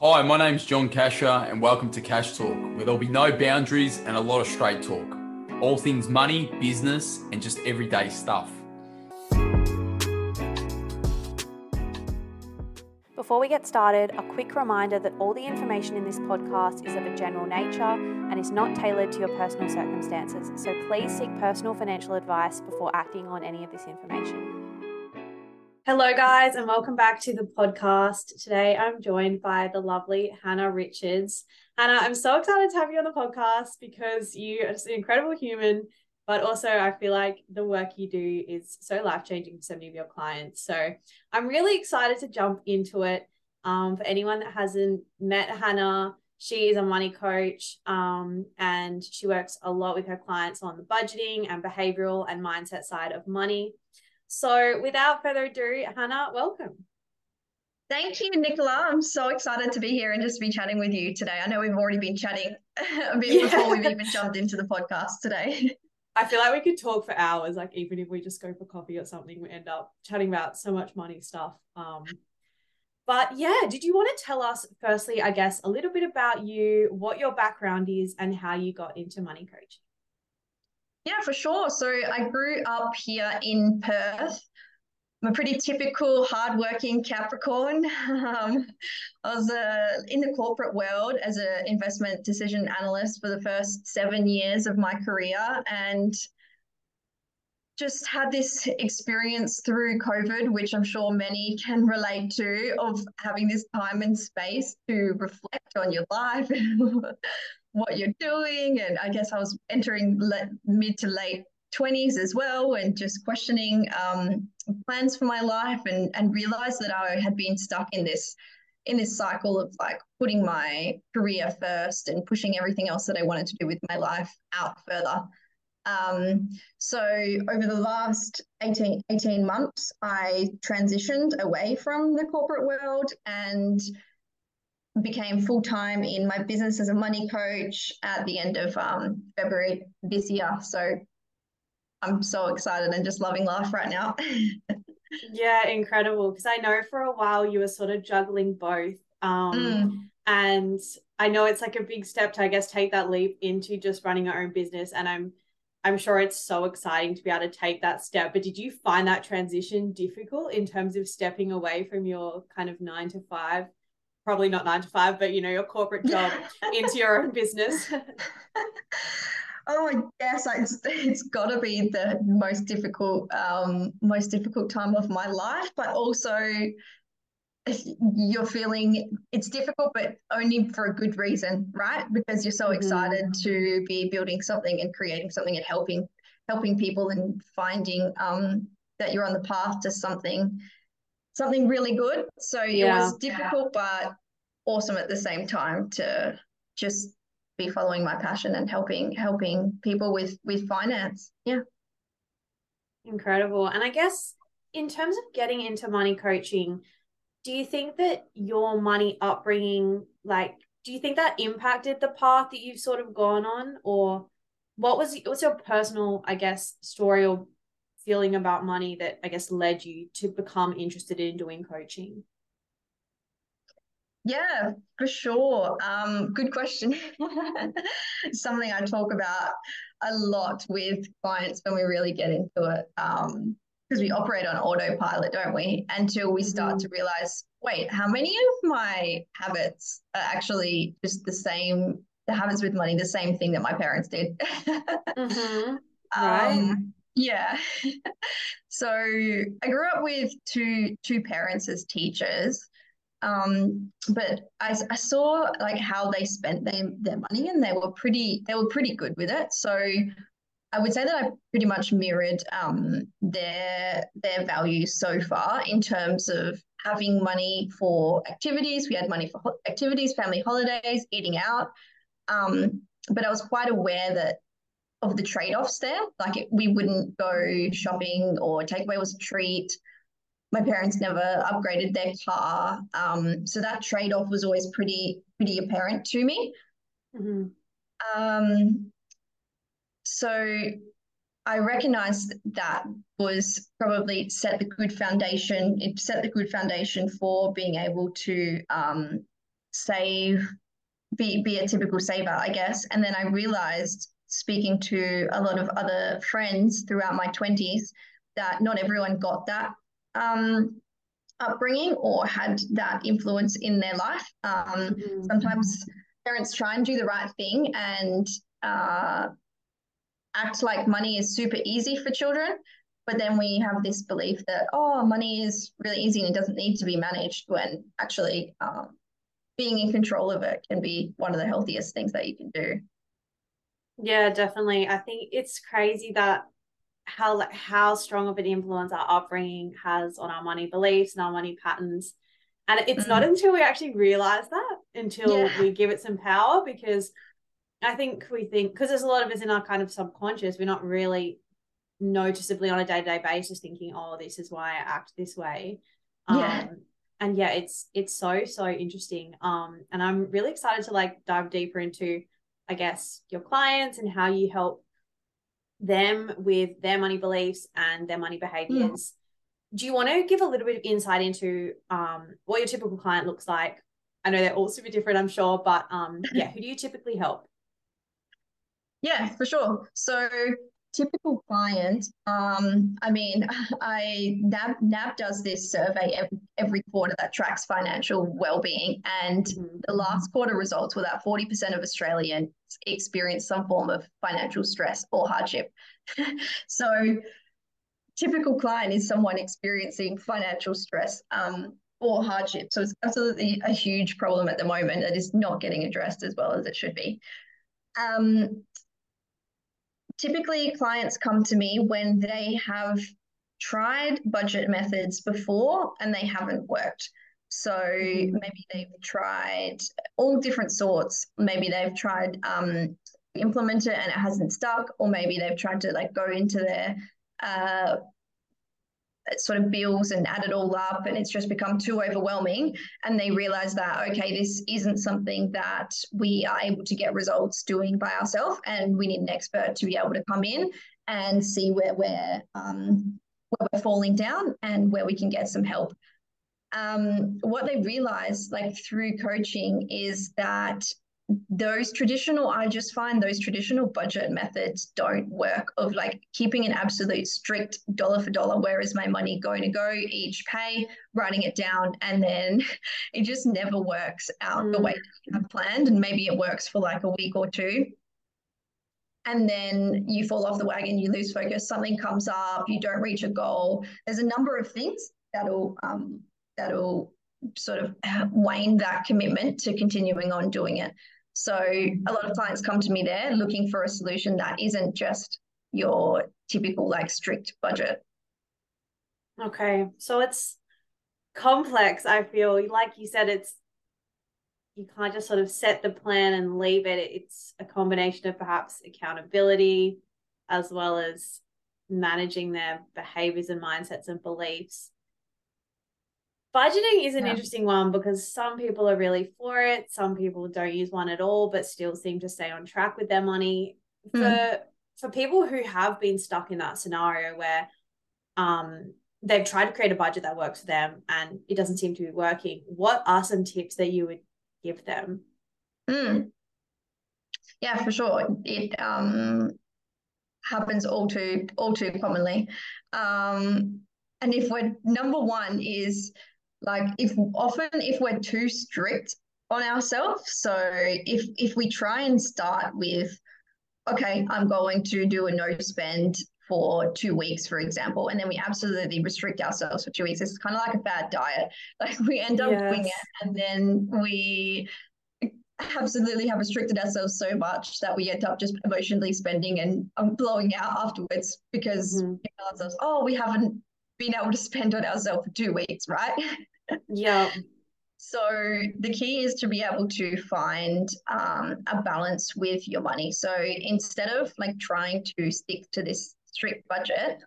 Hi, my name's John Casher, and welcome to Cash Talk, where there'll be no boundaries and a lot of straight talk. All things money, business, and just everyday stuff. Before we get started, a quick reminder that all the information in this podcast is of a general nature and is not tailored to your personal circumstances, so please seek personal financial advice before acting on any of this information. Hello, guys, and welcome back to the podcast. Today I'm joined by the lovely Hannah Richards. Hannah, I'm so excited to have you on the podcast because you are just an incredible human, but also I feel like the work you do is so life changing for so many of your clients. So I'm really excited to jump into it. Um, for anyone that hasn't met Hannah, she is a money coach um, and she works a lot with her clients on the budgeting and behavioral and mindset side of money. So without further ado, Hannah, welcome. Thank you, Nicola. I'm so excited to be here and just be chatting with you today. I know we've already been chatting a bit yeah. before we've even jumped into the podcast today. I feel like we could talk for hours, like even if we just go for coffee or something, we end up chatting about so much money stuff. Um, but yeah, did you want to tell us, firstly, I guess, a little bit about you, what your background is, and how you got into money coaching? Yeah, for sure. So I grew up here in Perth. I'm a pretty typical hardworking Capricorn. Um, I was uh, in the corporate world as an investment decision analyst for the first seven years of my career and just had this experience through COVID, which I'm sure many can relate to, of having this time and space to reflect on your life what you're doing. And I guess I was entering le- mid to late 20s as well and just questioning um, plans for my life and, and realized that I had been stuck in this in this cycle of like putting my career first and pushing everything else that I wanted to do with my life out further. Um, so over the last 18, 18 months, I transitioned away from the corporate world and became full time in my business as a money coach at the end of um, February this year. So I'm so excited and just loving life right now. yeah, incredible. Because I know for a while you were sort of juggling both. Um, mm. And I know it's like a big step to, I guess, take that leap into just running your own business. And I'm I'm sure it's so exciting to be able to take that step. But did you find that transition difficult in terms of stepping away from your kind of nine to five probably not nine to five, but you know, your corporate job into your own business? oh yes, it's it's got to be the most difficult um, most difficult time of my life, but also you're feeling it's difficult, but only for a good reason, right? Because you're so mm-hmm. excited to be building something and creating something and helping helping people and finding um, that you're on the path to something something really good. So yeah. it was difficult, but awesome at the same time to just be following my passion and helping helping people with with finance. Yeah. Incredible. And I guess in terms of getting into money coaching, do you think that your money upbringing, like, do you think that impacted the path that you've sort of gone on, or what was what's your personal, I guess, story or feeling about money that I guess led you to become interested in doing coaching? Yeah, for sure. Um, good question. Something I talk about a lot with clients when we really get into it. Um, because we operate on autopilot, don't we? Until we start mm-hmm. to realize, wait, how many of my habits are actually just the same, the habits with money, the same thing that my parents did? mm-hmm. Right. Um, yeah. so I grew up with two two parents as teachers. Um, but I, I saw like how they spent their, their money and they were pretty they were pretty good with it. So I would say that I pretty much mirrored um, their their values so far in terms of having money for activities. We had money for ho- activities, family holidays, eating out. Um, but I was quite aware that of the trade offs there. Like it, we wouldn't go shopping or takeaway was a treat. My parents never upgraded their car, um, so that trade off was always pretty pretty apparent to me. Mm-hmm. Um, so I recognized that was probably set the good foundation. It set the good foundation for being able to um, save, be be a typical saver, I guess. And then I realized speaking to a lot of other friends throughout my 20s that not everyone got that um, upbringing or had that influence in their life. Um, mm-hmm. Sometimes parents try and do the right thing and uh, act like money is super easy for children. But then we have this belief that, oh, money is really easy and it doesn't need to be managed when actually um, being in control of it can be one of the healthiest things that you can do. Yeah, definitely. I think it's crazy that how like how strong of an influence our upbringing has on our money beliefs and our money patterns. And it's mm-hmm. not until we actually realize that until yeah. we give it some power because I think we think because there's a lot of us in our kind of subconscious, we're not really noticeably on a day-to-day basis thinking, oh, this is why I act this way. Yeah. Um, and yeah, it's it's so, so interesting. Um, and I'm really excited to like dive deeper into, I guess, your clients and how you help them with their money beliefs and their money behaviors. Do you want to give a little bit of insight into um, what your typical client looks like? I know they're all super different, I'm sure, but um, yeah, who do you typically help? Yeah, for sure. So typical client, um, I mean, I NAB, NAB does this survey every, every quarter that tracks financial well-being, and mm-hmm. the last quarter results were that 40% of Australians experience some form of financial stress or hardship. so, typical client is someone experiencing financial stress um, or hardship. So it's absolutely a huge problem at the moment that is not getting addressed as well as it should be. Um, typically clients come to me when they have tried budget methods before and they haven't worked. So mm-hmm. maybe they've tried all different sorts. Maybe they've tried um, implement it and it hasn't stuck, or maybe they've tried to like go into their uh, sort of bills and add it all up and it's just become too overwhelming. And they realize that okay this isn't something that we are able to get results doing by ourselves and we need an expert to be able to come in and see where we're um, where we're falling down and where we can get some help. Um, what they realize like through coaching is that those traditional i just find those traditional budget methods don't work of like keeping an absolute strict dollar for dollar where is my money going to go each pay writing it down and then it just never works out mm. the way you have planned and maybe it works for like a week or two and then you fall off the wagon you lose focus something comes up you don't reach a goal there's a number of things that'll um, that'll sort of wane that commitment to continuing on doing it so a lot of clients come to me there looking for a solution that isn't just your typical like strict budget. Okay. So it's complex, I feel. Like you said, it's you can't just sort of set the plan and leave it. It's a combination of perhaps accountability as well as managing their behaviors and mindsets and beliefs budgeting is an yeah. interesting one because some people are really for it some people don't use one at all but still seem to stay on track with their money mm. for for people who have been stuck in that scenario where um they've tried to create a budget that works for them and it doesn't seem to be working what are some tips that you would give them mm. yeah for sure it um happens all too all too commonly um and if we're number one is like if often if we're too strict on ourselves so if if we try and start with okay i'm going to do a no spend for two weeks for example and then we absolutely restrict ourselves for two weeks it's kind of like a bad diet like we end up yes. doing it and then we absolutely have restricted ourselves so much that we end up just emotionally spending and um, blowing out afterwards because mm-hmm. we tell ourselves oh we haven't been able to spend on ourselves for two weeks right yeah. So the key is to be able to find um, a balance with your money. So instead of like trying to stick to this strict budget,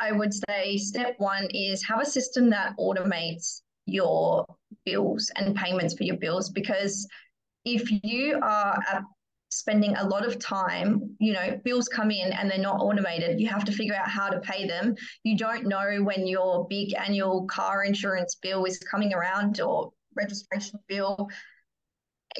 I would say step one is have a system that automates your bills and payments for your bills because if you are spending a lot of time, you know, bills come in and they're not automated. You have to figure out how to pay them. You don't know when your big annual car insurance bill is coming around or registration bill.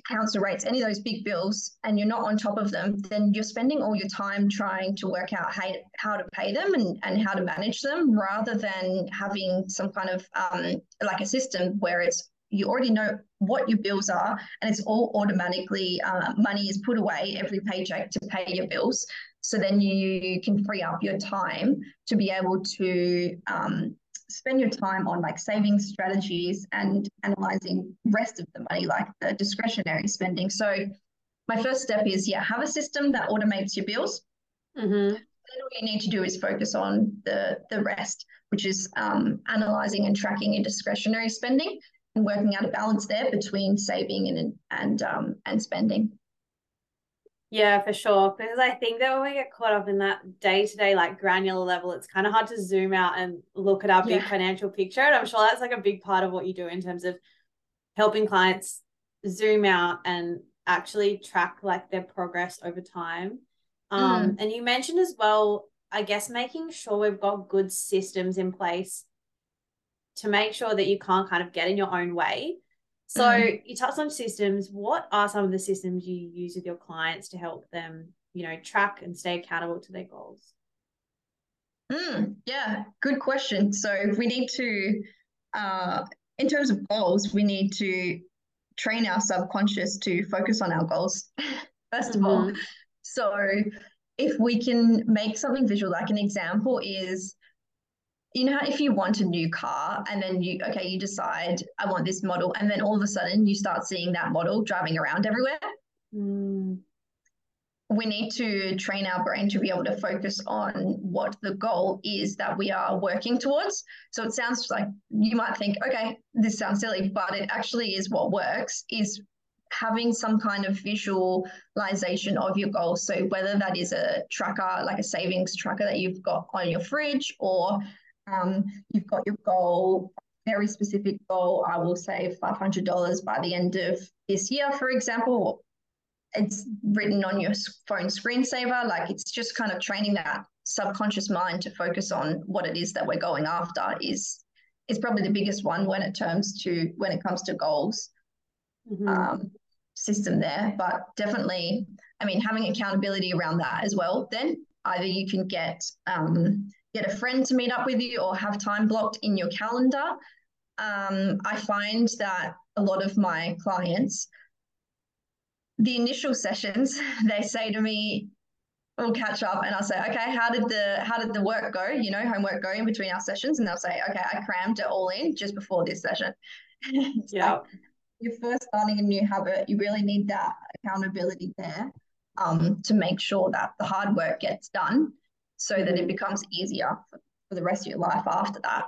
council rates, any of those big bills, and you're not on top of them, then you're spending all your time trying to work out how, how to pay them and, and how to manage them rather than having some kind of um, like a system where it's you already know what your bills are and it's all automatically uh, money is put away every paycheck to pay your bills so then you can free up your time to be able to um, spend your time on like saving strategies and analyzing rest of the money, like the discretionary spending. So my first step is yeah, have a system that automates your bills. Mm-hmm. Then all you need to do is focus on the the rest, which is um, analyzing and tracking your discretionary spending and working out a balance there between saving and and um, and spending. Yeah, for sure. Because I think that when we get caught up in that day to day, like granular level, it's kind of hard to zoom out and look at our big financial picture. And I'm sure that's like a big part of what you do in terms of helping clients zoom out and actually track like their progress over time. Um, mm. And you mentioned as well, I guess, making sure we've got good systems in place to make sure that you can't kind of get in your own way. So mm. you touched on systems. What are some of the systems you use with your clients to help them, you know, track and stay accountable to their goals? Mm, yeah, good question. So we need to, uh, in terms of goals, we need to train our subconscious to focus on our goals, 1st mm-hmm. of all. Mm-hmm. So if we can make something visual, like an example is you know if you want a new car and then you okay you decide i want this model and then all of a sudden you start seeing that model driving around everywhere mm. we need to train our brain to be able to focus on what the goal is that we are working towards so it sounds like you might think okay this sounds silly but it actually is what works is having some kind of visualization of your goal. so whether that is a tracker like a savings tracker that you've got on your fridge or um, you've got your goal, very specific goal. I will save $500 by the end of this year, for example. It's written on your phone screensaver. Like it's just kind of training that subconscious mind to focus on what it is that we're going after is is probably the biggest one when it comes to when it comes to goals mm-hmm. um, system there. But definitely, I mean, having accountability around that as well. Then either you can get um, get a friend to meet up with you or have time blocked in your calendar. Um, I find that a lot of my clients, the initial sessions, they say to me, we'll catch up and I'll say, okay, how did the how did the work go? You know, homework go in between our sessions? And they'll say, okay, I crammed it all in just before this session. yeah. you're first starting a new habit, you really need that accountability there um, to make sure that the hard work gets done so that it becomes easier for, for the rest of your life after that.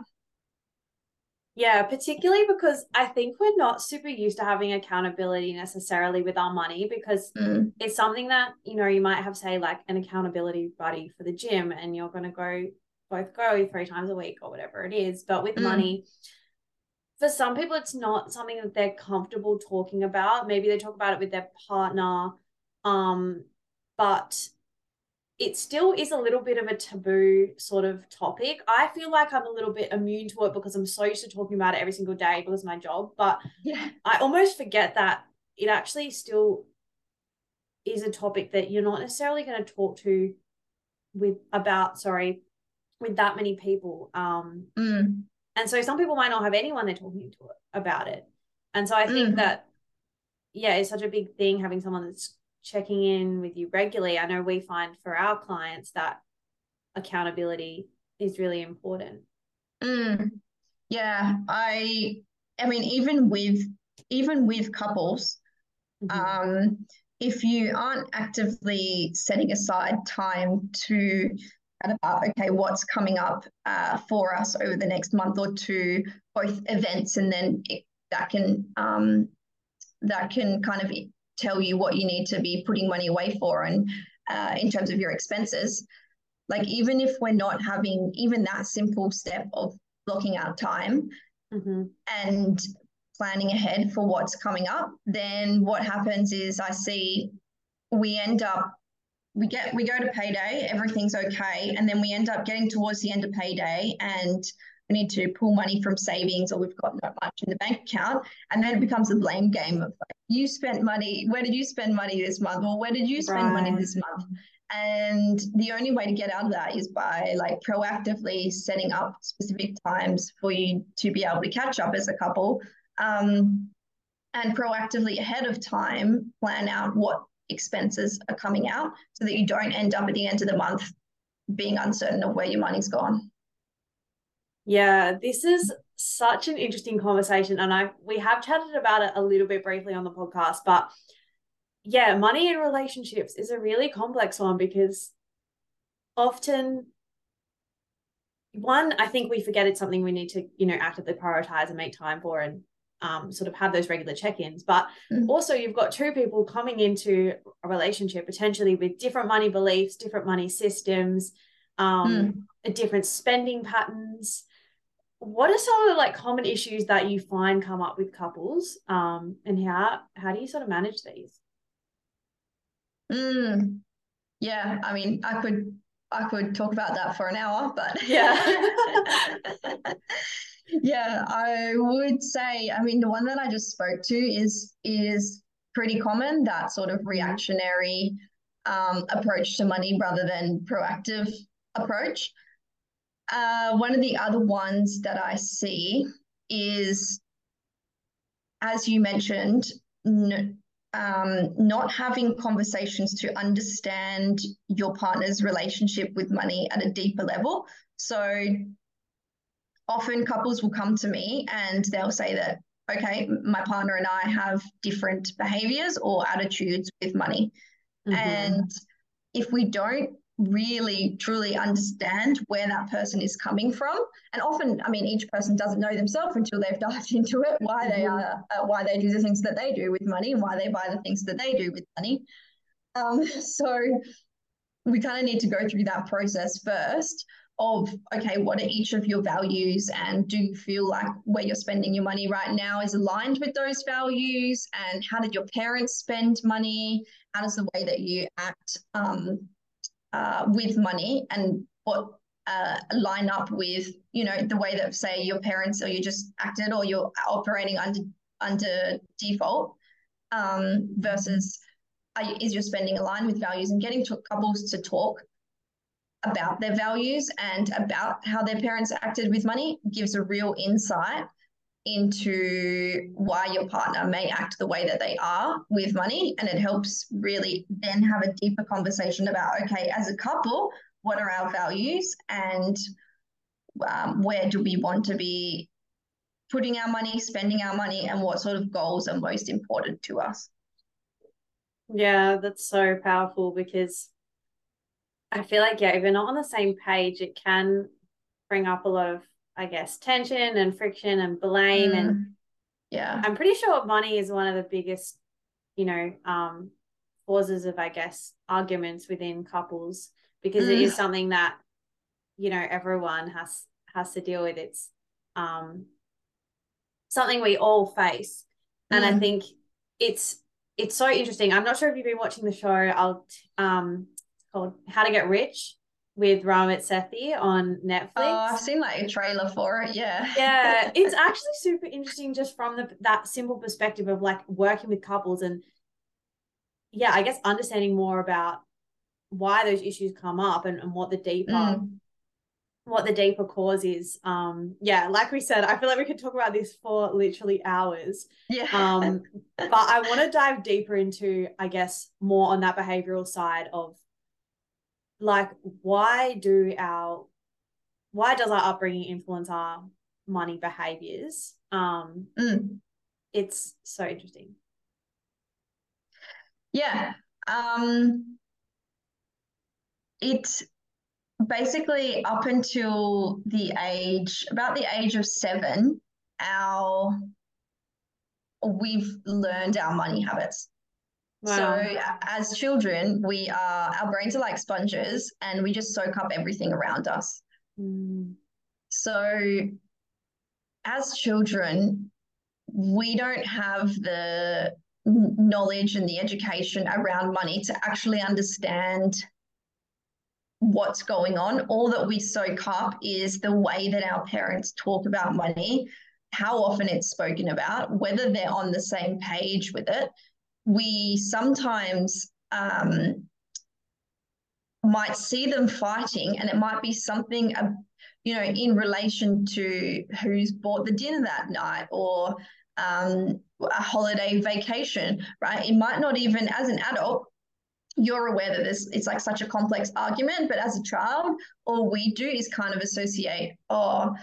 Yeah, particularly because I think we're not super used to having accountability necessarily with our money because mm. it's something that, you know, you might have, say, like an accountability buddy for the gym and you're going to go both go three times a week or whatever it is. But with mm. money, for some people, it's not something that they're comfortable talking about. Maybe they talk about it with their partner. Um, but it still is a little bit of a taboo sort of topic. I feel like I'm a little bit immune to it because I'm so used to talking about it every single day because of my job. But yeah, I almost forget that it actually still is a topic that you're not necessarily going to talk to with about, sorry, with that many people. Um, mm. And so some people might not have anyone they're talking to about it. And so I think mm. that, yeah, it's such a big thing having someone that's checking in with you regularly. I know we find for our clients that accountability is really important. Mm, yeah, I I mean even with even with couples, mm-hmm. um, if you aren't actively setting aside time to about okay what's coming up uh, for us over the next month or two both events and then it, that can um, that can kind of tell you what you need to be putting money away for and uh, in terms of your expenses like even if we're not having even that simple step of blocking out time mm-hmm. and planning ahead for what's coming up then what happens is i see we end up we get we go to payday everything's okay and then we end up getting towards the end of payday and we need to pull money from savings or we've got not much in the bank account. And then it becomes a blame game of like, you spent money, where did you spend money this month? Or where did you spend right. money this month? And the only way to get out of that is by like proactively setting up specific times for you to be able to catch up as a couple. Um, and proactively ahead of time plan out what expenses are coming out so that you don't end up at the end of the month being uncertain of where your money's gone. Yeah, this is such an interesting conversation and I we have chatted about it a little bit briefly on the podcast but yeah, money in relationships is a really complex one because often one I think we forget it's something we need to, you know, actively prioritize and make time for and um, sort of have those regular check-ins but mm. also you've got two people coming into a relationship potentially with different money beliefs different money systems um, mm. different spending patterns what are some of the like common issues that you find come up with couples um, and how how do you sort of manage these mm. yeah i mean i could i could talk about that for an hour but yeah yeah, I would say, I mean, the one that I just spoke to is is pretty common, that sort of reactionary um, approach to money rather than proactive approach. Uh, one of the other ones that I see is, as you mentioned, n- um, not having conversations to understand your partner's relationship with money at a deeper level. So often couples will come to me and they'll say that, okay, my partner and I have different behaviors or attitudes with money. Mm-hmm. And if we don't really truly understand where that person is coming from. And often i mean each person doesn't know themselves until they've dived into it why mm-hmm. they are uh, why they do the things that they do with money and why they buy the things that they do with money. Um, so we kind of need to go through that process first of okay what are each of your values? And do you feel like where you're spending your money right now is aligned with those values? And how did your parents spend money? How does the way that you act um, uh, with money and what uh, line up with you know the way that say your parents or you just acted or you're operating under under default um, versus is your spending aligned with values and getting to couples to talk about their values and about how their parents acted with money gives a real insight into why your partner may act the way that they are with money. And it helps really then have a deeper conversation about okay, as a couple, what are our values and um, where do we want to be putting our money, spending our money, and what sort of goals are most important to us? Yeah, that's so powerful because I feel like, yeah, if you're not on the same page, it can bring up a lot of, I guess, tension and friction and blame. Mm. And yeah, I'm pretty sure money is one of the biggest, you know, um, causes of, I guess, arguments within couples because mm. it is mm. something that, you know, everyone has has to deal with. It's um something we all face. And mm. I think it's it's so interesting. I'm not sure if you've been watching the show. I'll um called How to Get Rich with Ramit Sethi on Netflix. Oh, I've seen like a trailer for it. Yeah. Yeah. It's actually super interesting just from the that simple perspective of like working with couples and yeah, I guess understanding more about why those issues come up and, and what the deeper mm. what the deeper cause is. Um yeah, like we said, I feel like we could talk about this for literally hours. Yeah. Um but I want to dive deeper into, I guess, more on that behavioral side of like why do our why does our upbringing influence our money behaviors? Um mm. it's so interesting. Yeah um it basically up until the age about the age of seven our we've learned our money habits Wow. So as children, we are our brains are like sponges and we just soak up everything around us. Mm. So as children, we don't have the knowledge and the education around money to actually understand what's going on. All that we soak up is the way that our parents talk about money, how often it's spoken about, whether they're on the same page with it. We sometimes um, might see them fighting, and it might be something, you know, in relation to who's bought the dinner that night or um, a holiday vacation, right? It might not even, as an adult, you're aware that this it's like such a complex argument, but as a child, all we do is kind of associate, oh,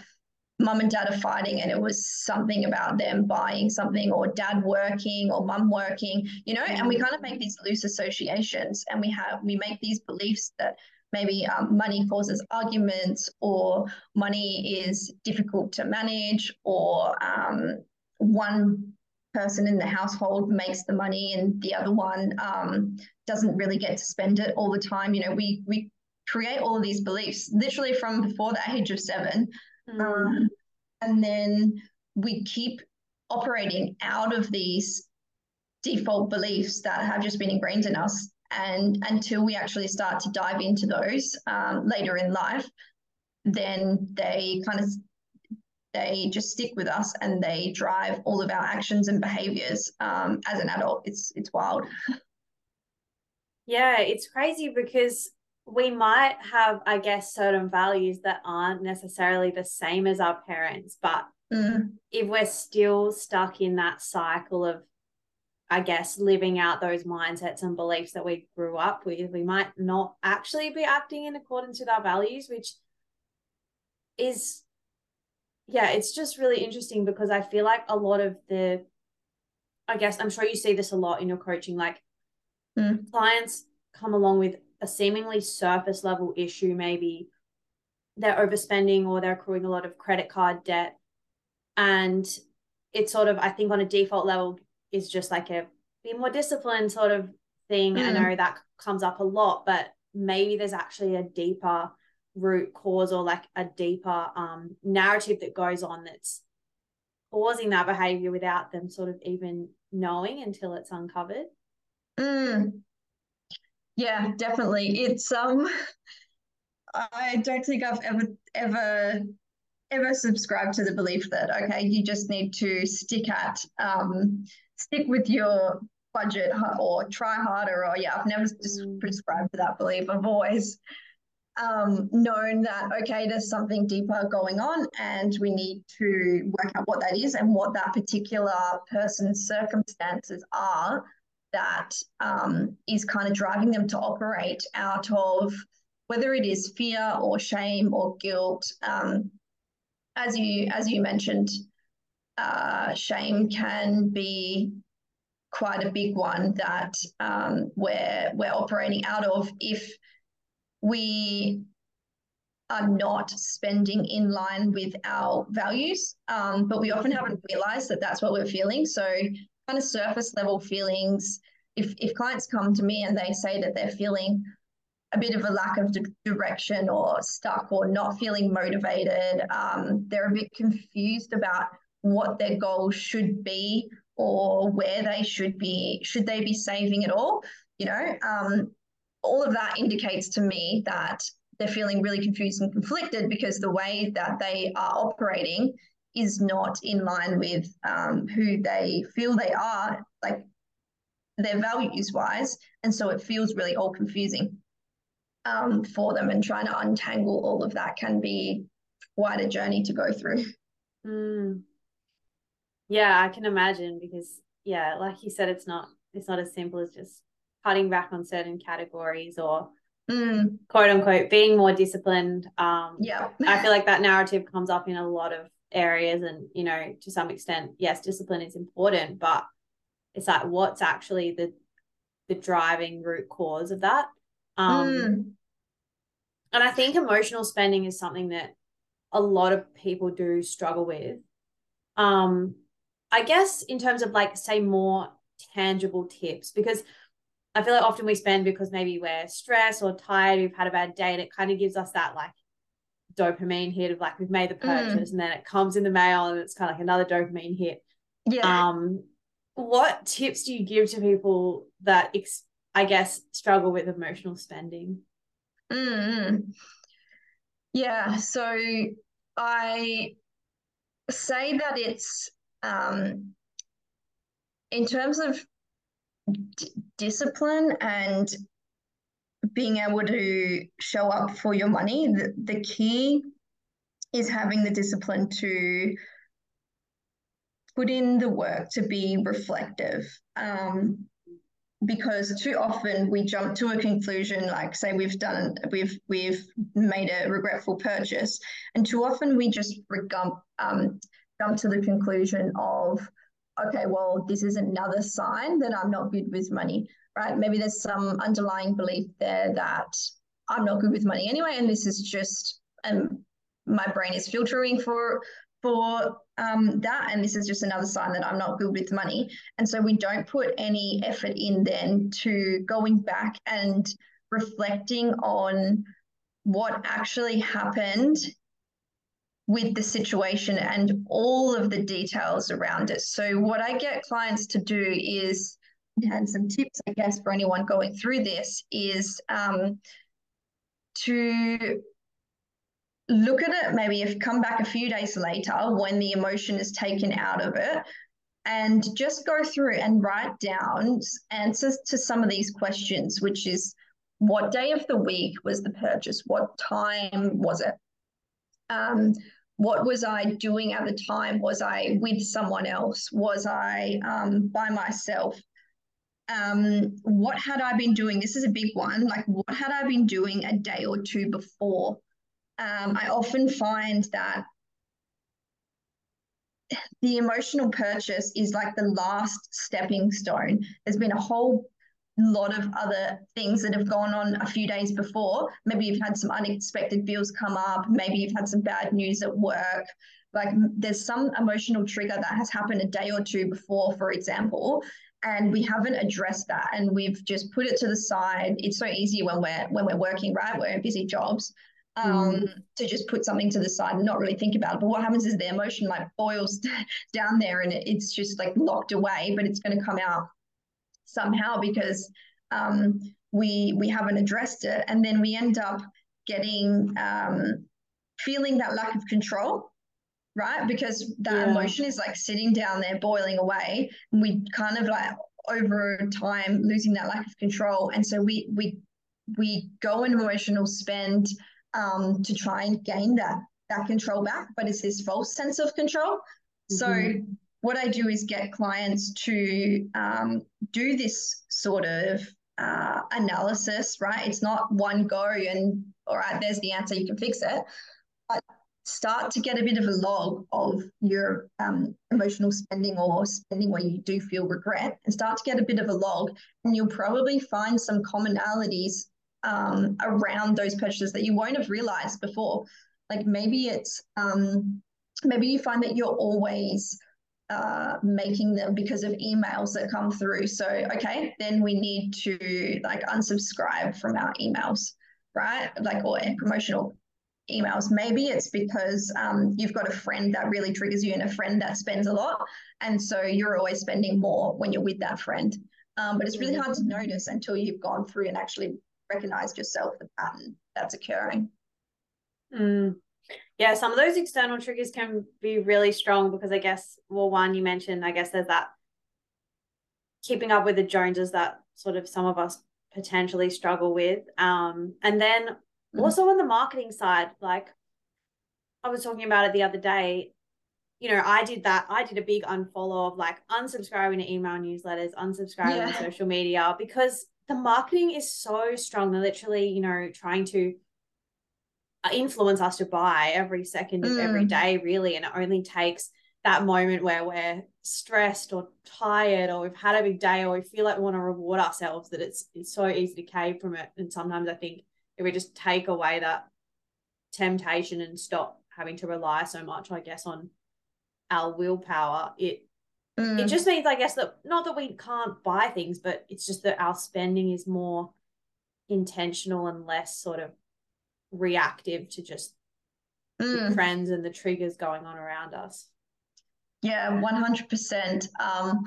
mum and dad are fighting and it was something about them buying something or dad working or mum working, you know, and we kind of make these loose associations and we have we make these beliefs that maybe um, money causes arguments or money is difficult to manage or um, one person in the household makes the money and the other one um, doesn't really get to spend it all the time. You know, we we create all of these beliefs literally from before the age of seven, mm. um, and then we keep operating out of these default beliefs that have just been ingrained in us. And until we actually start to dive into those um, later in life, then they kind of they just stick with us and they drive all of our actions and behaviors um, as an adult. It's it's wild. Yeah, it's crazy because we might have, I guess, certain values that aren't necessarily the same as our parents, but mm. if we're still stuck in that cycle of, I guess, living out those mindsets and beliefs that we grew up with, we might not actually be acting in accordance with our values, which is yeah, it's just really interesting because I feel like a lot of the, I guess, I'm sure you see this a lot in your coaching, like mm. clients come along with a seemingly surface level issue, maybe they're overspending or they're accruing a lot of credit card debt. And it's sort of, I think, on a default level, is just like a be more disciplined sort of thing. Mm. I know that comes up a lot, but maybe there's actually a deeper root cause or like a deeper um, narrative that goes on that's causing that behavior without them sort of even knowing until it's uncovered mm. Yeah definitely it's um i don't think i've ever ever ever subscribed to the belief that okay you just need to stick at um stick with your budget or try harder or yeah i've never just mm. prescribed to that belief i've always um, known that, okay, there's something deeper going on and we need to work out what that is and what that particular person's circumstances are that um, is kind of driving them to operate out of whether it is fear or shame or guilt. Um, as you as you mentioned, uh, shame can be quite a big one that um, we're we're operating out of if we are not spending in line with our values, um, but we often haven't realized that that's what we're feeling. So, kind of surface level feelings. If, if clients come to me and they say that they're feeling a bit of a lack of direction or stuck or not feeling motivated, um, they're a bit confused about what their goals should be or where they should be. Should they be saving at all? You know, um, all of that indicates to me that they're feeling really confused and conflicted because the way that they are operating is not in line with um, who they feel they are, like their values wise. And so it feels really all confusing um, for them. And trying to untangle all of that can be quite a journey to go through. Mm. Yeah, I can imagine because, yeah, like you said, it's not it's not as simple as just cutting back on certain categories or mm. quote unquote being more disciplined. Um, yeah, I feel like that narrative comes up in a lot of areas, and you know, to some extent, yes, discipline is important, but it's like what's actually the the driving root cause of that. Um, mm. And I think emotional spending is something that a lot of people do struggle with. Um, I guess in terms of like say more tangible tips because I feel like often we spend because maybe we're stressed or tired, we've had a bad day, and it kind of gives us that like dopamine hit of like we've made the mm. purchase mm. and then it comes in the mail and it's kind of like another dopamine hit. Yeah. Um, what tips do you give to people that ex- I guess struggle with emotional spending? Mm-hmm. Yeah, so I say that it's um, in terms of d- discipline and being able to show up for your money, the, the key is having the discipline to put in the work to be reflective. Um, because too often we jump to a conclusion like say we've done we've we've made a regretful purchase and too often we just jump um, jump to the conclusion of okay well this is another sign that i'm not good with money right maybe there's some underlying belief there that i'm not good with money anyway and this is just um, my brain is filtering for for um, that. And this is just another sign that I'm not good with money. And so we don't put any effort in then to going back and reflecting on what actually happened with the situation and all of the details around it. So, what I get clients to do is, and some tips, I guess, for anyone going through this is um, to look at it maybe if come back a few days later when the emotion is taken out of it and just go through and write down answers to some of these questions which is what day of the week was the purchase what time was it um, what was i doing at the time? Was i with someone else? Was i um, by myself? Um, what had i been doing? This is a big one. Like what had i been doing a day or two before? Um, I often find that the emotional purchase is like the last stepping stone. There's been a whole lot of other things that have gone on a few days before. Maybe you've had some unexpected bills come up. Maybe you've had some bad news at work. Like there's some emotional trigger that has happened a day or two before, for example, and we haven't addressed that, and we've just put it to the side. It's so easy when we're when we're working, right? We're in busy jobs um, mm. to just put something to the side and not really think about it. But what happens is the emotion like boils down there and it's just like locked away, but it's going to come out somehow because um, we we haven't addressed it, and then we end up getting um, feeling that lack of control. Right, because that yeah. emotion is like sitting down there, boiling away. And we kind of like over time losing that lack of control, and so we we we go into emotional spend um, to try and gain that that control back, but it's this false sense of control. Mm-hmm. So what I do is get clients to um, do this sort of uh, analysis, right? It's not one go and all right, there's the answer, you can fix it. But start to get a bit of a log of your um, emotional spending or spending where you do feel regret and start to get a bit of a log and you'll probably find some commonalities um, around those purchases that you won't have realized before. Like maybe it's um, maybe you find that you're always uh, making them because of emails that come through. So okay, then we need to like unsubscribe from our emails, right? Like or promotional emails. Maybe it's because um, you've got a friend that really triggers you and a friend that spends a lot. And so you're always spending more when you're with that friend. Um, but it's really hard to notice until you've gone through and actually recognized yourself the pattern that's occurring. Mm. Yeah, some of those external triggers can be really strong because I guess, well, one you mentioned, I guess there's that keeping up with the Joneses that sort of some of us potentially struggle with. Um, and then mm. also on the marketing side, like I was talking about it the other day, you know, I did that. I did a big unfollow of like unsubscribing to email newsletters, unsubscribing yeah. to social media because the marketing is so strong. They're literally, you know, trying to influence us to buy every second of mm. every day, really. And it only takes that moment where we're stressed or tired or we've had a big day or we feel like we want to reward ourselves that it's it's so easy to cave from it. And sometimes I think if we just take away that temptation and stop having to rely so much, I guess, on our willpower, it Mm. It just means, I guess, that not that we can't buy things, but it's just that our spending is more intentional and less sort of reactive to just mm. the trends and the triggers going on around us. Yeah, 100%. Um,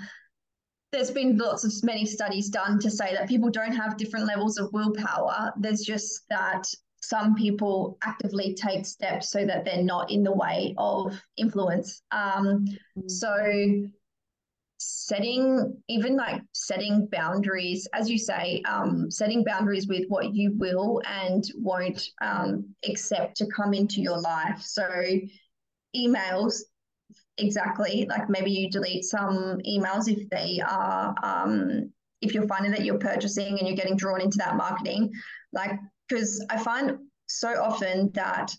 there's been lots of many studies done to say that people don't have different levels of willpower. There's just that some people actively take steps so that they're not in the way of influence. Um, mm-hmm. So setting even like setting boundaries as you say um, setting boundaries with what you will and won't um, accept to come into your life. So emails exactly like maybe you delete some emails if they are um, if you're finding that you're purchasing and you're getting drawn into that marketing. Like because i find so often that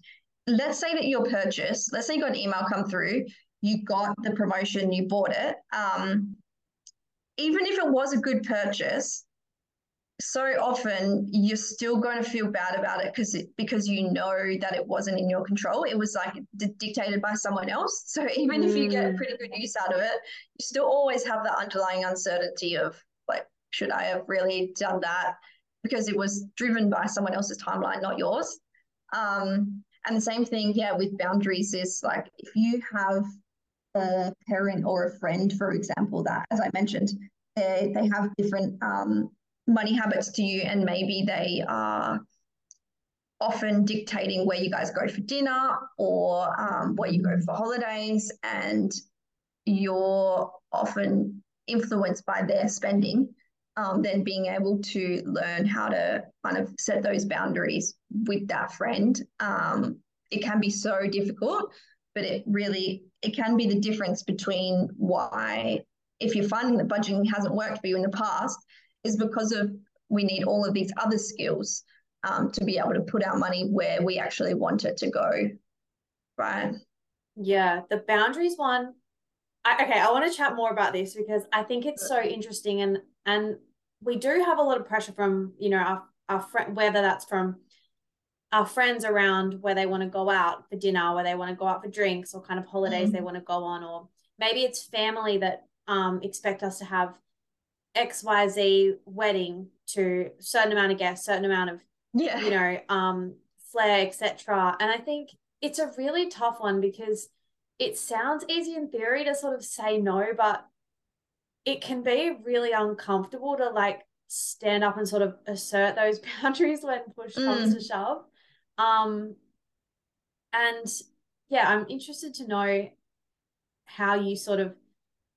let's say that your purchase let's say you got an email come through you got the promotion you bought it um, even if it was a good purchase so often you're still going to feel bad about it because because you know that it wasn't in your control. It was like d- dictated by someone else. So even mm. if you get mm. pretty good use out of it, you still always have that underlying uncertainty of like, should I have really done that? Because it was driven by someone else's timeline, not yours. Um, and the same thing, yeah, with boundaries is like if you have a parent or a friend, for example, that as I mentioned, they they have different um, money habits to you, and maybe they are often dictating where you guys go for dinner or um, where you go for holidays, and you're often influenced by their spending. Um, then being able to learn how to kind of set those boundaries with that friend, um, it can be so difficult, but it really it can be the difference between why if you're finding that budgeting hasn't worked for you in the past is because of we need all of these other skills um, to be able to put our money where we actually want it to go. Right. Yeah. The boundaries one. I, okay. I want to chat more about this because I think it's so interesting and, and we do have a lot of pressure from, you know, our, our friend, whether that's from our friends around where they want to go out for dinner, where they want to go out for drinks or kind of holidays mm. they want to go on, or maybe it's family that um, expect us to have XYZ wedding to certain amount of guests, certain amount of yeah, you know, um, flair, etc. And I think it's a really tough one because it sounds easy in theory to sort of say no, but it can be really uncomfortable to like stand up and sort of assert those boundaries when push comes mm. to shove. Um, and yeah, I'm interested to know how you sort of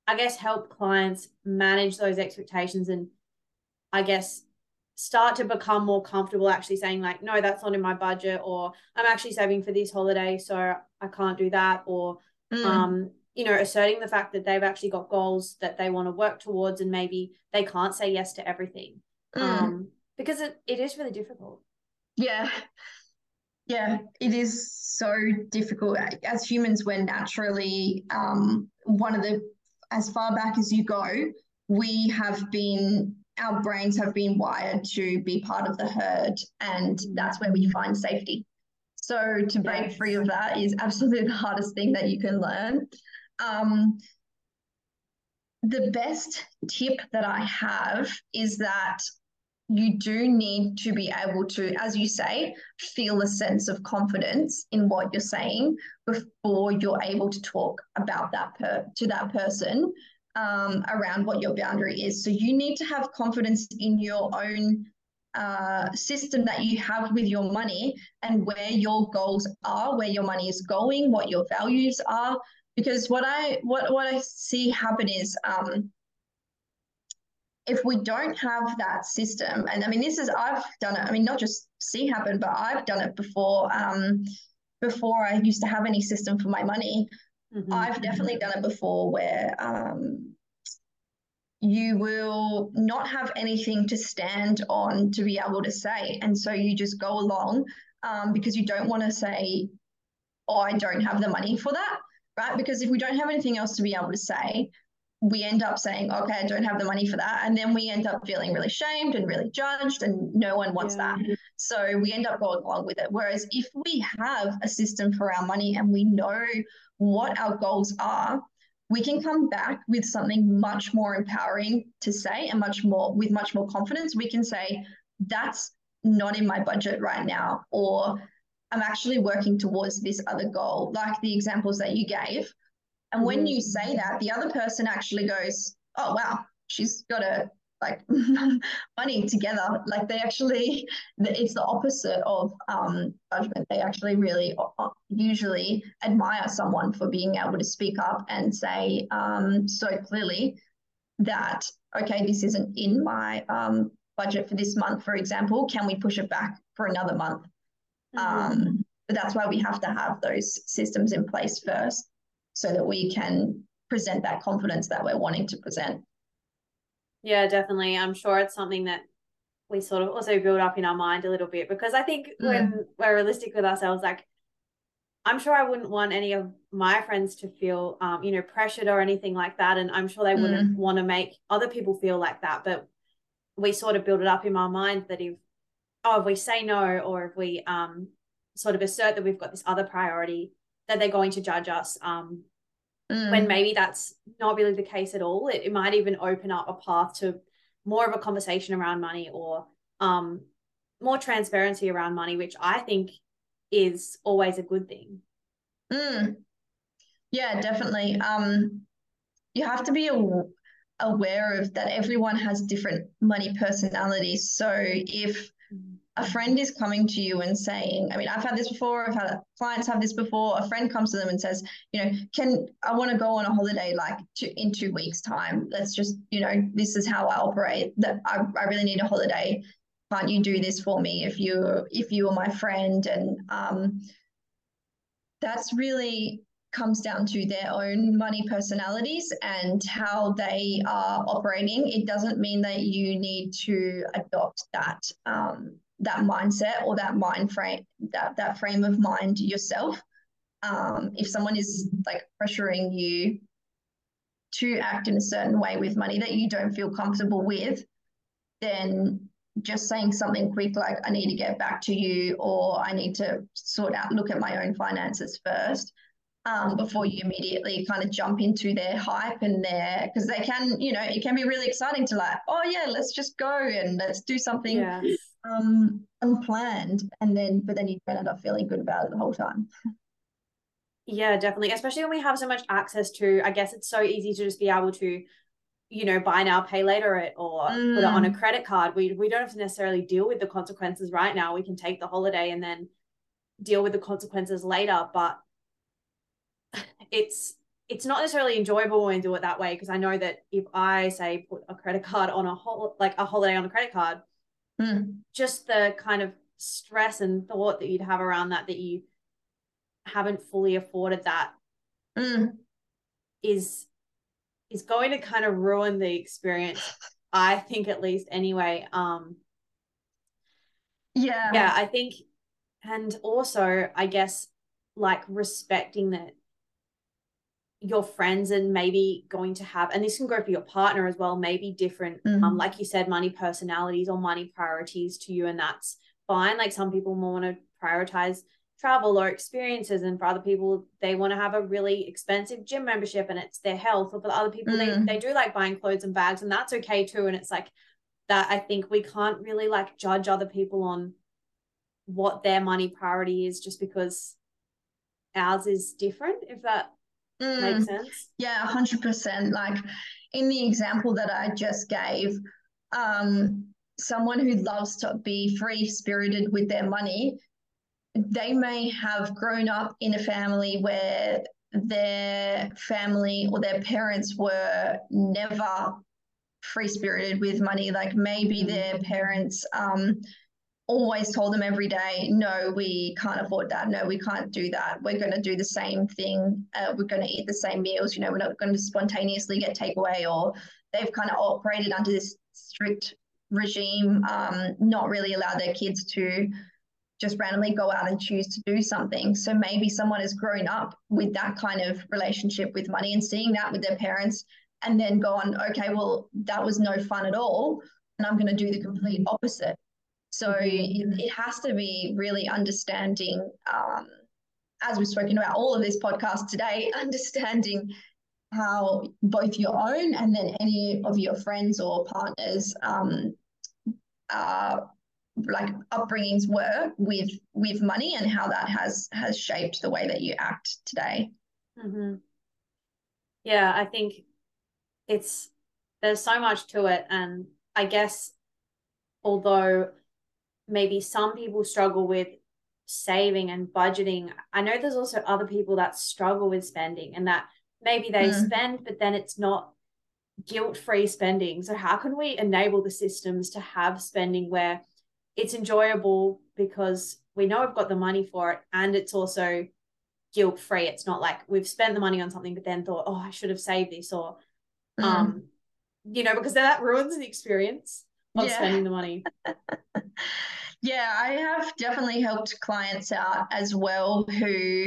I guess, help clients manage those expectations and I guess start to become more comfortable actually saying like no that's not in my budget or i'm actually saving for this holiday so i can't do that or mm. um you know asserting the fact that they've actually got goals that they want to work towards and maybe they can't say yes to everything mm. um because it, it is really difficult yeah yeah it is so difficult as humans we're naturally um one of the as far back as you go, we have been, our brains have been wired to be part of the herd, and that's where we find safety. So to break yes. free of that is absolutely the hardest thing that you can learn. Um, the best tip that I have is that you do need to be able to, as you say, feel a sense of confidence in what you're saying before you're able to talk about that per, to that person um, around what your boundary is. So you need to have confidence in your own uh, system that you have with your money and where your goals are, where your money is going, what your values are. Because what I what what I see happen is um, if we don't have that system, and I mean, this is, I've done it, I mean, not just see happen, but I've done it before. Um, before I used to have any system for my money, mm-hmm. I've definitely done it before where um, you will not have anything to stand on to be able to say. And so you just go along um, because you don't want to say, oh, I don't have the money for that, right? Because if we don't have anything else to be able to say, we end up saying, okay, I don't have the money for that. And then we end up feeling really shamed and really judged, and no one wants yeah. that. So we end up going along with it. Whereas if we have a system for our money and we know what our goals are, we can come back with something much more empowering to say and much more with much more confidence. We can say, that's not in my budget right now, or I'm actually working towards this other goal, like the examples that you gave and when you say that, the other person actually goes, oh, wow, she's got a like money together. Like they actually, it's the opposite of um, judgment. They actually really usually admire someone for being able to speak up and say um, so clearly that, okay, this isn't in my um, budget for this month, for example. Can we push it back for another month? Mm-hmm. Um, but that's why we have to have those systems in place first so that we can present that confidence that we're wanting to present. Yeah, definitely. I'm sure it's something that we sort of also build up in our mind a little bit because I think mm. when we're realistic with ourselves, like I'm sure I wouldn't want any of my friends to feel, um, you know, pressured or anything like that. And I'm sure they wouldn't mm. want to make other people feel like that. But we sort of build it up in our mind that if, oh, if we say no or if we um, sort of assert that we've got this other priority, that they're going to judge us um, mm. when maybe that's not really the case at all. It, it might even open up a path to more of a conversation around money or um, more transparency around money, which I think is always a good thing. Mm. Yeah, definitely. Um, you have to be aware of that everyone has different money personalities. So if a friend is coming to you and saying, I mean, I've had this before, I've had clients have this before. A friend comes to them and says, you know, can I want to go on a holiday like two, in two weeks' time? Let's just, you know, this is how I operate. That I, I really need a holiday. Can't you do this for me if you if you are my friend? And um, that's really comes down to their own money personalities and how they are operating. It doesn't mean that you need to adopt that. Um, that mindset or that mind frame that that frame of mind yourself. Um, if someone is like pressuring you to act in a certain way with money that you don't feel comfortable with then just saying something quick like i need to get back to you or i need to sort out look at my own finances first um, before you immediately kind of jump into their hype and their because they can you know it can be really exciting to like oh yeah let's just go and let's do something um, unplanned, and then but then you end up feeling good about it the whole time. Yeah, definitely. Especially when we have so much access to, I guess it's so easy to just be able to, you know, buy now, pay later it or mm. put it on a mm. credit card. We we don't have to necessarily deal with the consequences right now. We can take the holiday and then deal with the consequences later. But it's it's not necessarily enjoyable when we do it that way because I know that if I say put a credit card on a whole like a holiday on a credit card, mm. just the kind of stress and thought that you'd have around that that you haven't fully afforded that mm. is is going to kind of ruin the experience i think at least anyway um yeah yeah i think and also i guess like respecting that your friends and maybe going to have and this can go for your partner as well maybe different mm-hmm. um like you said money personalities or money priorities to you and that's fine like some people more want to prioritize travel or experiences and for other people they want to have a really expensive gym membership and it's their health or for other people mm. they, they do like buying clothes and bags and that's okay too and it's like that i think we can't really like judge other people on what their money priority is just because ours is different if that Mm, Makes sense. Yeah, hundred percent. Like in the example that I just gave, um, someone who loves to be free spirited with their money, they may have grown up in a family where their family or their parents were never free spirited with money. Like maybe their parents um, always told them every day, no, we can't afford that. No, we can't do that. We're going to do the same thing. Uh, we're going to eat the same meals. You know, we're not going to spontaneously get takeaway or they've kind of operated under this strict regime, um, not really allow their kids to just randomly go out and choose to do something. So maybe someone has grown up with that kind of relationship with money and seeing that with their parents and then gone, okay, well, that was no fun at all. And I'm going to do the complete opposite. So it, it has to be really understanding, um, as we've spoken about all of this podcast today, understanding how both your own and then any of your friends or partners um, uh, like upbringings were with with money and how that has has shaped the way that you act today. Mm-hmm. Yeah, I think it's there's so much to it. And I guess, although maybe some people struggle with saving and budgeting, I know there's also other people that struggle with spending and that maybe they mm. spend, but then it's not guilt free spending. So, how can we enable the systems to have spending where it's enjoyable because we know we've got the money for it and it's also guilt free? It's not like we've spent the money on something, but then thought, oh, I should have saved this or, mm. um, you know, because that ruins the experience of yeah. spending the money. yeah, I have definitely helped clients out as well who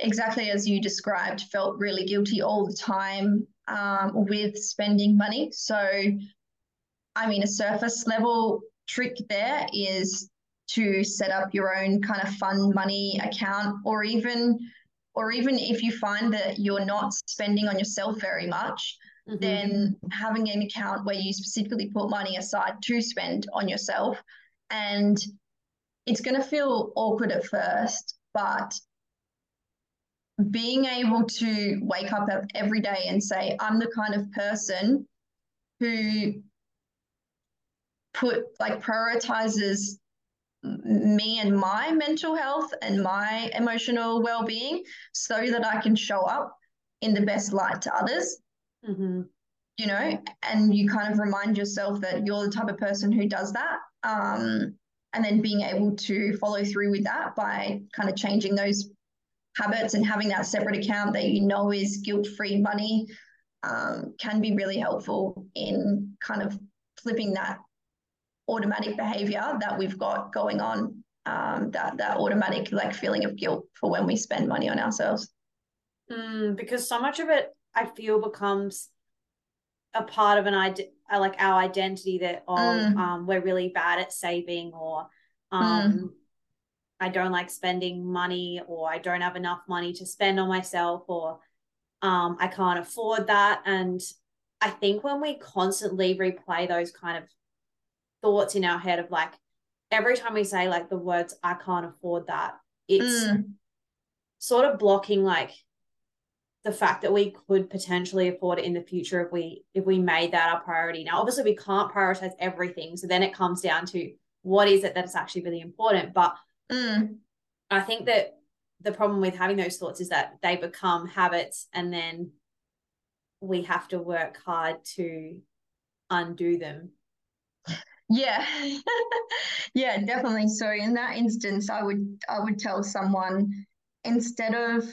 exactly as you described, felt really guilty all the time um, with spending money. So, I mean, a surface level trick there is to set up your own kind of fun money account, or even, or even if you find that you're not spending on yourself very much, mm-hmm. then having an account where you specifically put money aside to spend on yourself, and it's going to feel awkward at first, but being able to wake up every day and say, I'm the kind of person who put like prioritizes me and my mental health and my emotional well-being so that I can show up in the best light to others. Mm-hmm. You know, and you kind of remind yourself that you're the type of person who does that. Um, and then being able to follow through with that by kind of changing those habits and having that separate account that you know is guilt free money um, can be really helpful in kind of flipping that automatic behavior that we've got going on um, that that automatic like feeling of guilt for when we spend money on ourselves mm, because so much of it i feel becomes a part of an idea like our identity that oh mm. um, we're really bad at saving or um, mm. I don't like spending money or I don't have enough money to spend on myself or um, I can't afford that. And I think when we constantly replay those kind of thoughts in our head of like every time we say like the words I can't afford that, it's mm. sort of blocking like the fact that we could potentially afford it in the future if we if we made that our priority. Now obviously we can't prioritize everything. So then it comes down to what is it that is actually really important. But Mm. I think that the problem with having those thoughts is that they become habits and then we have to work hard to undo them. Yeah. yeah, definitely. So in that instance I would I would tell someone instead of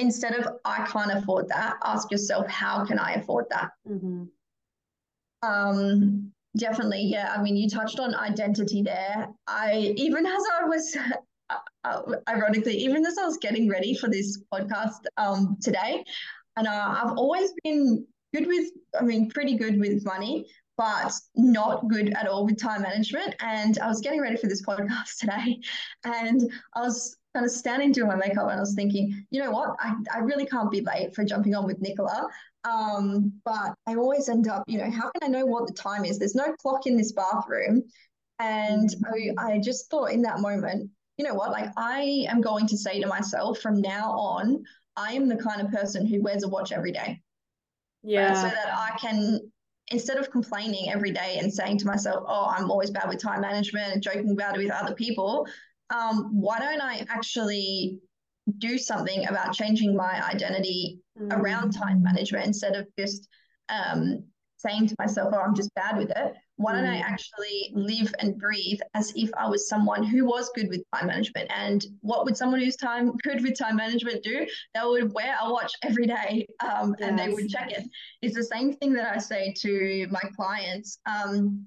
instead of I can't afford that, ask yourself how can I afford that? Mm-hmm. Um Definitely, yeah. I mean, you touched on identity there. I even as I was, uh, uh, ironically, even as I was getting ready for this podcast um, today, and uh, I've always been good with, I mean, pretty good with money, but not good at all with time management. And I was getting ready for this podcast today, and I was kind of standing doing my makeup, and I was thinking, you know what, I, I really can't be late for jumping on with Nicola. Um, but I always end up, you know, how can I know what the time is? There's no clock in this bathroom. And I, I just thought in that moment, you know what, like I am going to say to myself from now on, I am the kind of person who wears a watch every day. Yeah. So that I can, instead of complaining every day and saying to myself, oh, I'm always bad with time management and joking about it with other people, um, why don't I actually do something about changing my identity mm. around time management instead of just um, saying to myself, oh, I'm just bad with it. Why don't I mm. actually live and breathe as if I was someone who was good with time management? And what would someone who's time good with time management do? They would wear a watch every day um, yes. and they would check it. It's the same thing that I say to my clients. Um,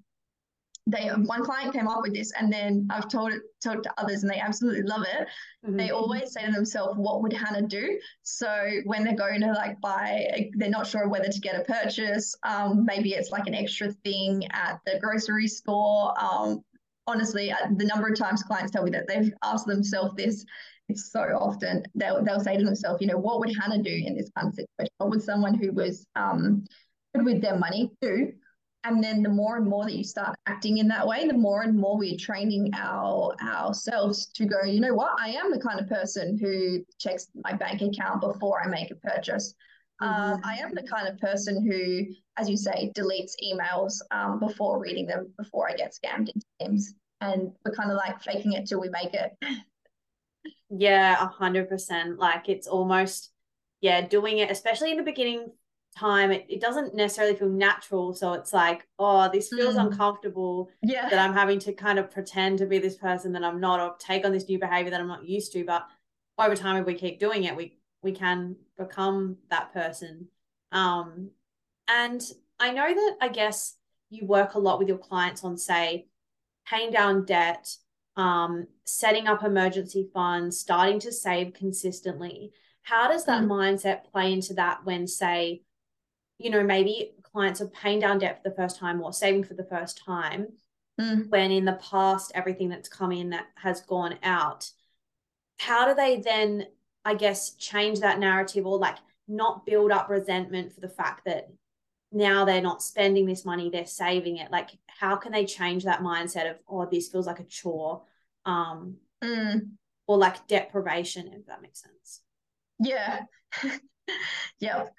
they one client came up with this and then I've told it told to others and they absolutely love it. Mm-hmm. They always say to themselves, what would Hannah do? So when they're going to like buy, they're not sure whether to get a purchase. Um, maybe it's like an extra thing at the grocery store. Um, honestly, uh, the number of times clients tell me that they've asked themselves this, it's so often they'll, they'll say to themselves, you know, what would Hannah do in this kind of situation? What would someone who was um, good with their money do? And then the more and more that you start acting in that way the more and more we're training our ourselves to go you know what i am the kind of person who checks my bank account before i make a purchase Um, I am the kind of person who, as you say, deletes emails um, before reading them, before I get scammed into games. And we're kind of like faking it till we make it. Yeah, a hundred percent. Like it's almost, yeah, doing it, especially in the beginning time, it, it doesn't necessarily feel natural. So it's like, oh, this feels Mm. uncomfortable Yeah. that I'm having to kind of pretend to be this person that I'm not or take on this new behavior that I'm not used to. But over time, if we keep doing it, we we can become that person. Um, and I know that I guess you work a lot with your clients on, say, paying down debt, um, setting up emergency funds, starting to save consistently. How does that Mm. mindset play into that when, say, you know, maybe clients are paying down debt for the first time or saving for the first time, Mm. when in the past everything that's come in that has gone out? How do they then, I guess, change that narrative or like not build up resentment for the fact that now they're not spending this money, they're saving it? Like, how can they change that mindset of, oh, this feels like a chore? Um, Mm. or like deprivation, if that makes sense. Yeah. Yep.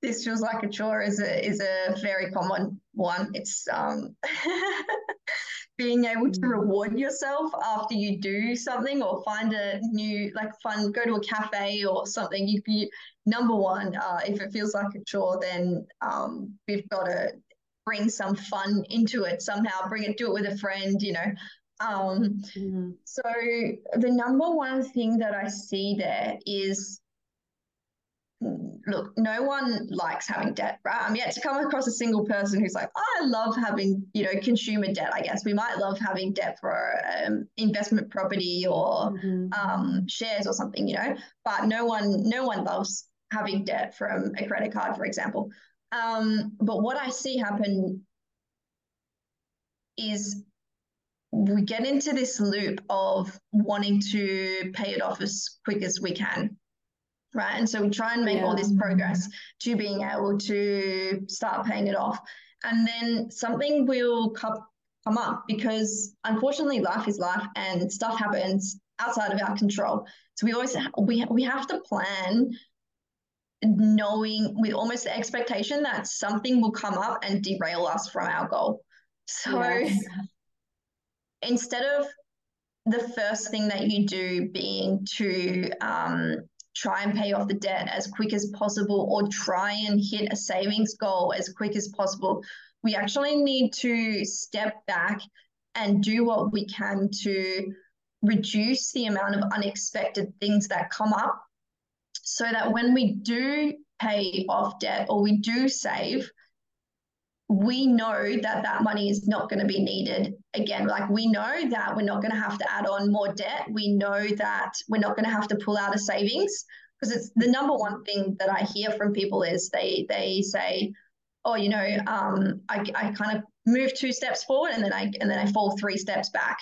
This feels like a chore is a is a very common one. It's um being able to Mm. reward yourself after you do something or find a new like fun go to a cafe or something. You, you number one, uh, if it feels like a chore, then um we've got to bring some fun into it somehow. Bring it, do it with a friend, you know. Um, Mhm. so the number one thing that I see there is look, no one likes having debt, right? I'm yet to come across a single person who's like, oh, I love having, you know, consumer debt. I guess we might love having debt for um, investment property or Mhm. um, shares or something, you know. But no one, no one loves having debt from a credit card, for example. Um, but what I see happen is we get into this loop of wanting to pay it off as quick as we can. Right. And so we try and make all this progress to being able to start paying it off. And then something will come, come up because unfortunately life is life and stuff happens outside of our control. So we always we we have to plan knowing with almost the expectation that something will come up and derail us from our goal. So Yes. instead of the first thing that you do being to um, try and pay off the debt as quick as possible or try and hit a savings goal as quick as possible, we actually need to step back and do what we can to reduce the amount of unexpected things that come up so that when we do pay off debt or we do save, we know that that money is not going to be needed again. Like we know that we're not going to have to add on more debt. We know that we're not going to have to pull out a savings because it's the number one thing that I hear from people is they they say, oh, you know, um, I, I kind of move two steps forward and then I and then I fall three steps back.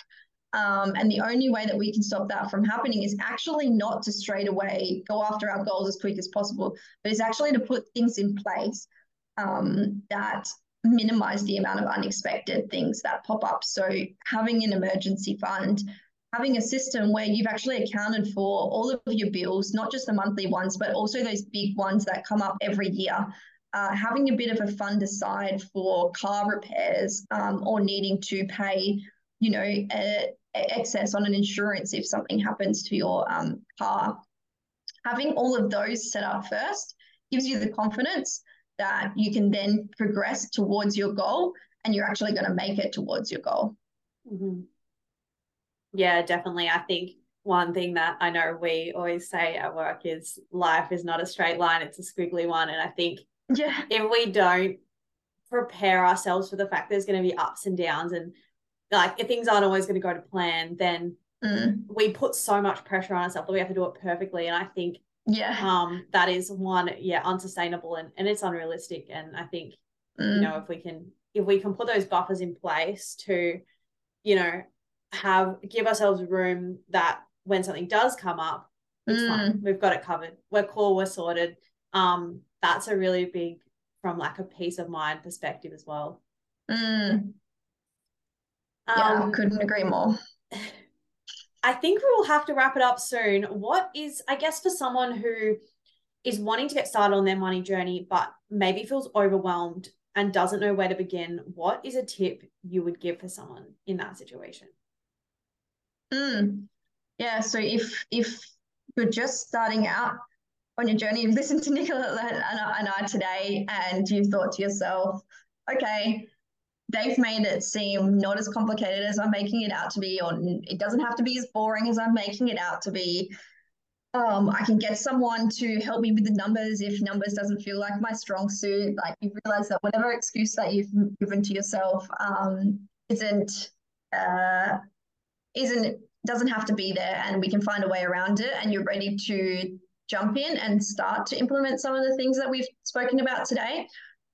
Um, and the only way that we can stop that from happening is actually not to straight away go after our goals as quick as possible, but it's actually to put things in place um, that minimize the amount of unexpected things that pop up. So having an emergency fund, having a system where you've actually accounted for all of your bills, not just the monthly ones, but also those big ones that come up every year. Uh, having a bit of a fund aside for car repairs um, or needing to pay, you know, a, a excess on an insurance if something happens to your um, car. Having all of those set up first gives you the confidence that you can then progress towards your goal and you're actually going to make it towards your goal. Mhm. Yeah, definitely. I think one thing that I know we always say at work is life is not a straight line, it's a squiggly one. And I think Yeah. if we don't prepare ourselves for the fact there's going to be ups and downs and like if things aren't always going to go to plan, then Mm. we put so much pressure on ourselves that we have to do it perfectly. And I think Yeah. um that is one, yeah, unsustainable and, and it's unrealistic. And I think Mm. you know if we can if we can put those buffers in place to you know have give ourselves room that when something does come up it's fine we've got it covered we're cool we're sorted um that's a really big from like a peace of mind perspective as well Mm. Yeah, um couldn't agree more. I think we'll have to wrap it up soon. What is, I guess, for someone who is wanting to get started on their money journey, but maybe feels overwhelmed and doesn't know where to begin, what is a tip you would give for someone in that situation? Mm. Yeah, so if if you're just starting out on your journey, listened to Nicola and I today, and you thought to yourself, okay, they've made it seem not as complicated as I'm making it out to be, or it doesn't have to be as boring as I'm making it out to be. Um, I can get someone to help me with the numbers if numbers doesn't feel like my strong suit. Like you realize that whatever excuse that you've given to yourself um, isn't uh, isn't doesn't have to be there, and we can find a way around it. And you're ready to jump in and start to implement some of the things that we've spoken about today.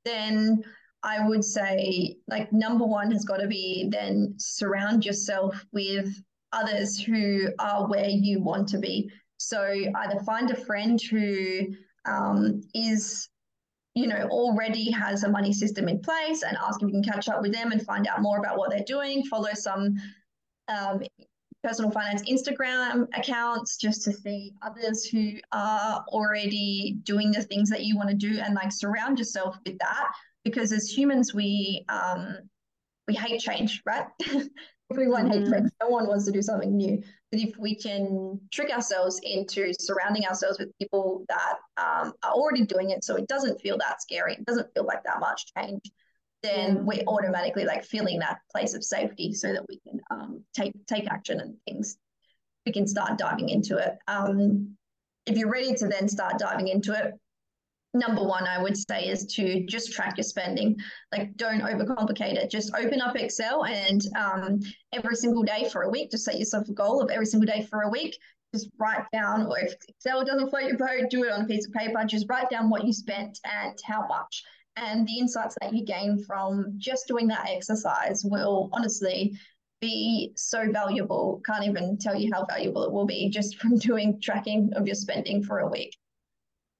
Then I would say, like, number one has got to be then surround yourself with others who are where you want to be. So either find a friend who um, is, you know, already has a money system in place and ask if you can catch up with them and find out more about what they're doing. Follow some um, personal finance Instagram accounts just to see others who are already doing the things that you want to do and like surround yourself with that because as humans we um we hate change right? Everyone mm-hmm. hates change no one wants to do something new. But if we can trick ourselves into surrounding ourselves with people that um, are already doing it so it doesn't feel that scary it doesn't feel like that much change then we're automatically like feeling that place of safety so that we can um, take take action and things we can start diving into it. Um, if you're ready to then start diving into it number one i would say is to just track your spending. Like don't overcomplicate it. Just open up excel and um, every single day for a week just set yourself a goal of every single day for a week. Just write down or if excel doesn't float your boat do it on a piece of paper. Just write down what you spent and how much. And the insights that you gain from just doing that exercise will honestly be so valuable. Can't even tell you how valuable it will be just from doing tracking of your spending for a week.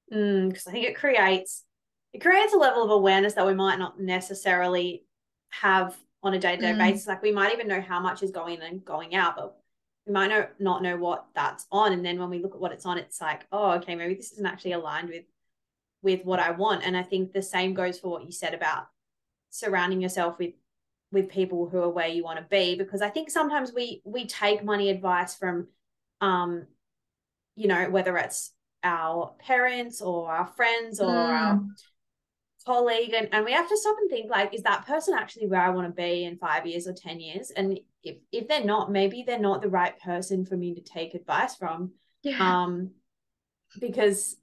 Because mm, I think it creates it creates a level of awareness that we might not necessarily have on a day to day basis. Like we might even know how much is going in and going out, but we might know, not know what that's on. And then when we look at what it's on, it's like, oh, okay, maybe this isn't actually aligned with with what I want. And I think the same goes for what you said about surrounding yourself with with people who are where you want to be because I think sometimes we we take money advice from um you know whether it's our parents or our friends or mm. our colleague and, and we have to stop and think like is that person actually where I want to be in 5 years or 10 years and if if they're not maybe they're not the right person for me to take advice from yeah. um because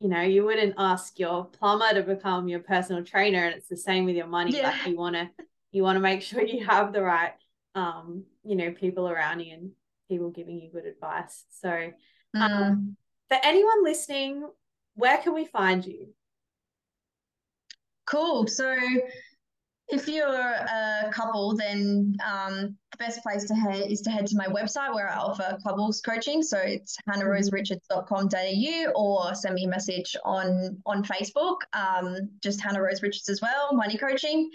you know you wouldn't ask your plumber to become your personal trainer and it's the same with your money yeah. like you want to you want to make sure you have the right um you know people around you and people giving you good advice so um, mm. For anyone listening where can we find you cool so if you're a couple, then um, the best place to head is to head to my website where I offer couples coaching. So it's hannahroserichards.com.au or send me a message on on Facebook. Um, just Hannah Rose Richards as well, money coaching.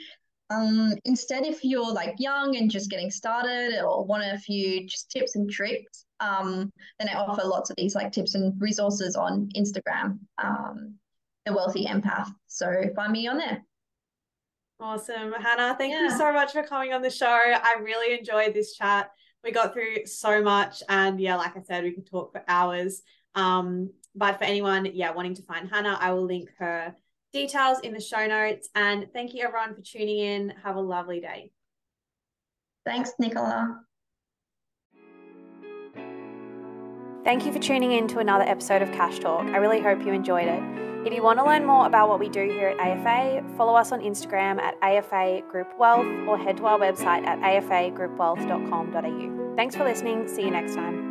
Um, instead, if you're like young and just getting started or want a few just tips and tricks, um, then I offer lots of these like tips and resources on Instagram, um, the Wealthy Empath. So find me on there. Awesome. Hannah, thank yeah. you so much for coming on the show. I really enjoyed this chat. We got through so much. And yeah, like I said, we could talk for hours. Um, but for anyone, yeah, wanting to find Hannah, I will link her details in the show notes. And thank you everyone for tuning in. Have a lovely day. Thanks, Nicola. Thank you for tuning in to another episode of Cash Talk. I really hope you enjoyed it. If you want to learn more about what we do here at AFA, follow us on Instagram at AFA Group Wealth or head to our website at afagroupwealth.com.au. Thanks for listening. See you next time.